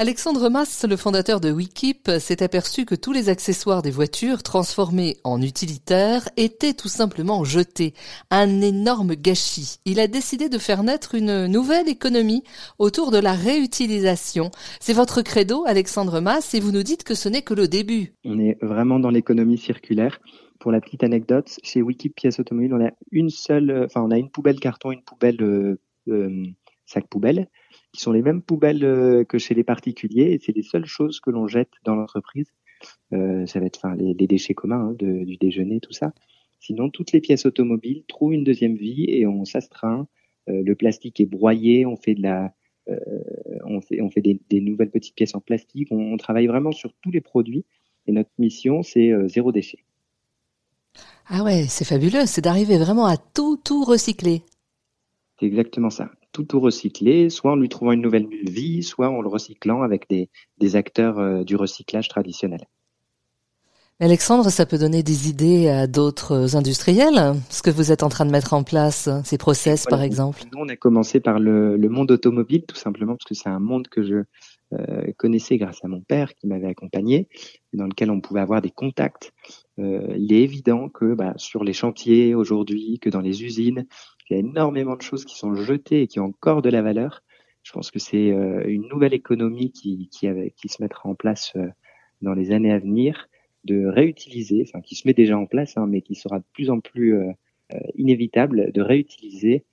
Alexandre Mass, le fondateur de Wikip, s'est aperçu que tous les accessoires des voitures transformés en utilitaires étaient tout simplement jetés. Un énorme gâchis. Il a décidé de faire naître une nouvelle économie autour de la réutilisation. C'est votre credo, Alexandre Mass, et vous nous dites que ce n'est que le début. On est vraiment dans l'économie circulaire. Pour la petite anecdote, chez Wikip Pièces Automobiles, on a une seule, enfin, on a une poubelle carton, une poubelle euh, euh, sac poubelle qui sont les mêmes poubelles euh, que chez les particuliers, et c'est les seules choses que l'on jette dans l'entreprise. Euh, ça va être les, déchets communs hein, du déjeuner, tout ça. Sinon, toutes les pièces automobiles trouvent une deuxième vie et on s'astreint. Euh, le plastique est broyé, on fait des, nouvelles petites pièces en plastique. On, on, travaille vraiment sur tous les produits et notre mission, c'est zéro déchet. Ah ouais, c'est fabuleux, c'est d'arriver vraiment à tout, tout recycler. C'est exactement ça tout tout recycler, soit en lui trouvant une nouvelle vie, soit en le recyclant avec des, des acteurs euh, du recyclage traditionnel. Alexandre, ça peut donner des idées à d'autres industriels, ce que vous êtes en train de mettre en place, ces process par exemple? Nous, on a commencé par le, le monde automobile, tout simplement parce que c'est un monde que je euh, connaissais grâce à mon père qui m'avait accompagné, dans lequel on pouvait avoir des contacts. Euh, il est évident que bah, sur les chantiers aujourd'hui, que dans les usines, il y a énormément de choses qui sont jetées et qui ont encore de la valeur. Je pense que c'est euh, une nouvelle économie qui, se mettra en place euh, dans les années à venir, de réutiliser, enfin qui se met déjà en place, hein, mais qui sera de plus en plus euh, inévitable de réutiliser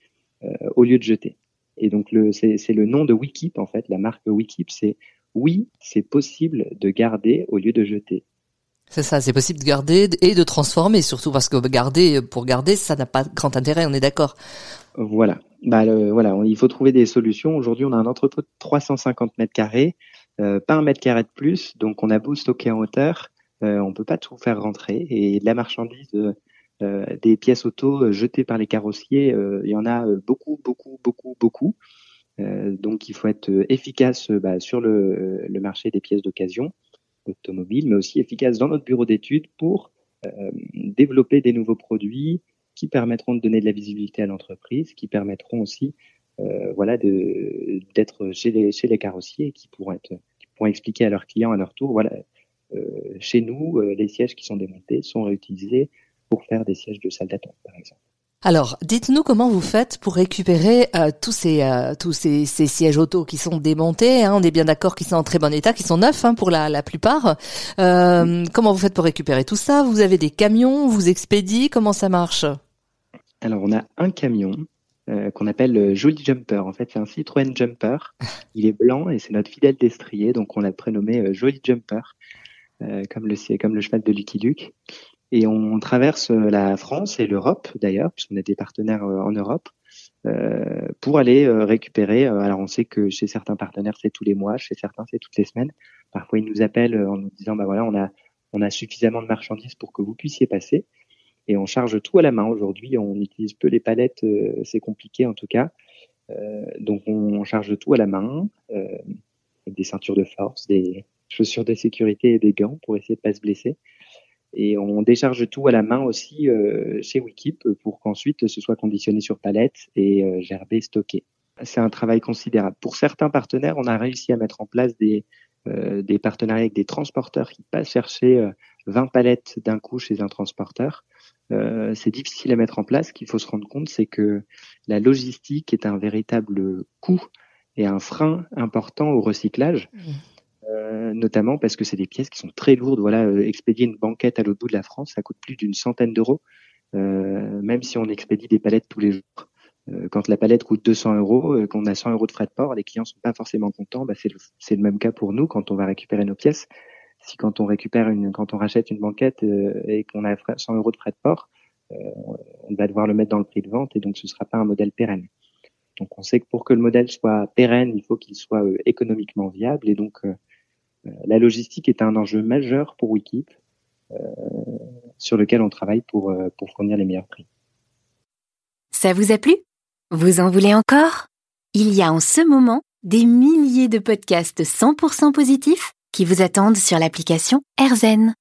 au lieu de jeter. Et donc le, c'est, le nom de Wikip en fait, la marque Wikip, c'est oui, c'est possible de garder au lieu de jeter. C'est ça, c'est possible de garder et de transformer, surtout parce que garder pour garder, ça n'a pas grand intérêt, on est d'accord. Voilà, bah voilà, il faut trouver des solutions. Aujourd'hui, on a un entrepôt de 350 mètres carrés, euh, pas un mètre carré de plus, donc on a beau stocker en hauteur, euh, on peut pas tout faire rentrer. Et la marchandise, euh, des pièces auto jetées par les carrossiers, euh, il y en a beaucoup, beaucoup, beaucoup, beaucoup. donc il faut être efficace bah, sur le marché des pièces d'occasion automobile, mais aussi efficace dans notre bureau d'études pour euh, développer des nouveaux produits qui permettront de donner de la visibilité à l'entreprise, qui permettront aussi euh, voilà d'être chez les carrossiers qui pourront qui pourront expliquer à leurs clients à leur tour voilà euh, chez nous les sièges qui sont démontés sont réutilisés pour faire des sièges de salle d'attente par exemple. Alors, dites-nous comment vous faites pour récupérer euh, tous ces euh, tous ces, sièges auto qui sont démontés. Hein, on est bien d'accord qu'ils sont en très bon état, qui sont neufs hein, pour la, plupart. Euh, comment vous faites pour récupérer tout ça? Vous avez des camions Vous expédiez Comment ça marche? Alors, on a un camion qu'on appelle le Jolly Jumper. En fait, c'est un Citroën Jumper. Il est blanc et c'est notre fidèle destrier, donc on l'a prénommé Jolly Jumper, comme le comme le cheval de Lucky Luke. Et on traverse euh, la France et l'Europe d'ailleurs, puisqu'on a des partenaires euh, en Europe, euh, pour aller récupérer. Alors on sait que chez certains partenaires c'est tous les mois, chez certains c'est toutes les semaines. Parfois ils nous appellent en nous disant bah voilà on a on a suffisamment de marchandises pour que vous puissiez passer. Et on charge tout à la main aujourd'hui. On utilise peu les palettes, c'est compliqué en tout cas. donc on charge tout à la main, avec des ceintures de force, des chaussures de sécurité et des gants pour essayer de pas se blesser. Et on décharge tout à la main aussi euh, chez Wikip pour qu'ensuite ce soit conditionné sur palette et euh, gerbé, stocké. C'est un travail considérable. Pour certains partenaires, on a réussi à mettre en place des, euh, partenariats avec des transporteurs qui passent chercher 20 euh, palettes d'un coup chez un transporteur. C'est difficile à mettre en place. Ce qu'il faut se rendre compte, c'est que la logistique est un véritable coût et un frein important au recyclage. Mmh. Euh, notamment parce que c'est des pièces qui sont très lourdes. Voilà, euh, expédier une banquette à l'autre bout de la France, ça coûte plus d'une centaine d'euros, euh, même si on expédie des palettes tous les jours. quand la palette coûte 200 euros, qu'on a 100 euros de frais de port, les clients sont pas forcément contents. Bah, c'est le, le, même cas pour nous quand on va récupérer nos pièces. Si quand on récupère une, quand on rachète une banquette et qu'on a 100 euros de frais de port, on va devoir le mettre dans le prix de vente et donc ce sera pas un modèle pérenne. Donc on sait que pour que le modèle soit pérenne, il faut qu'il soit économiquement viable et donc euh, la logistique est un enjeu majeur pour Wikip, euh, sur lequel on travaille pour, euh, pour fournir les meilleurs prix. Ça vous a plu? Vous en voulez encore? Il y a en ce moment des milliers de podcasts 100% positifs qui vous attendent sur l'application AirZen.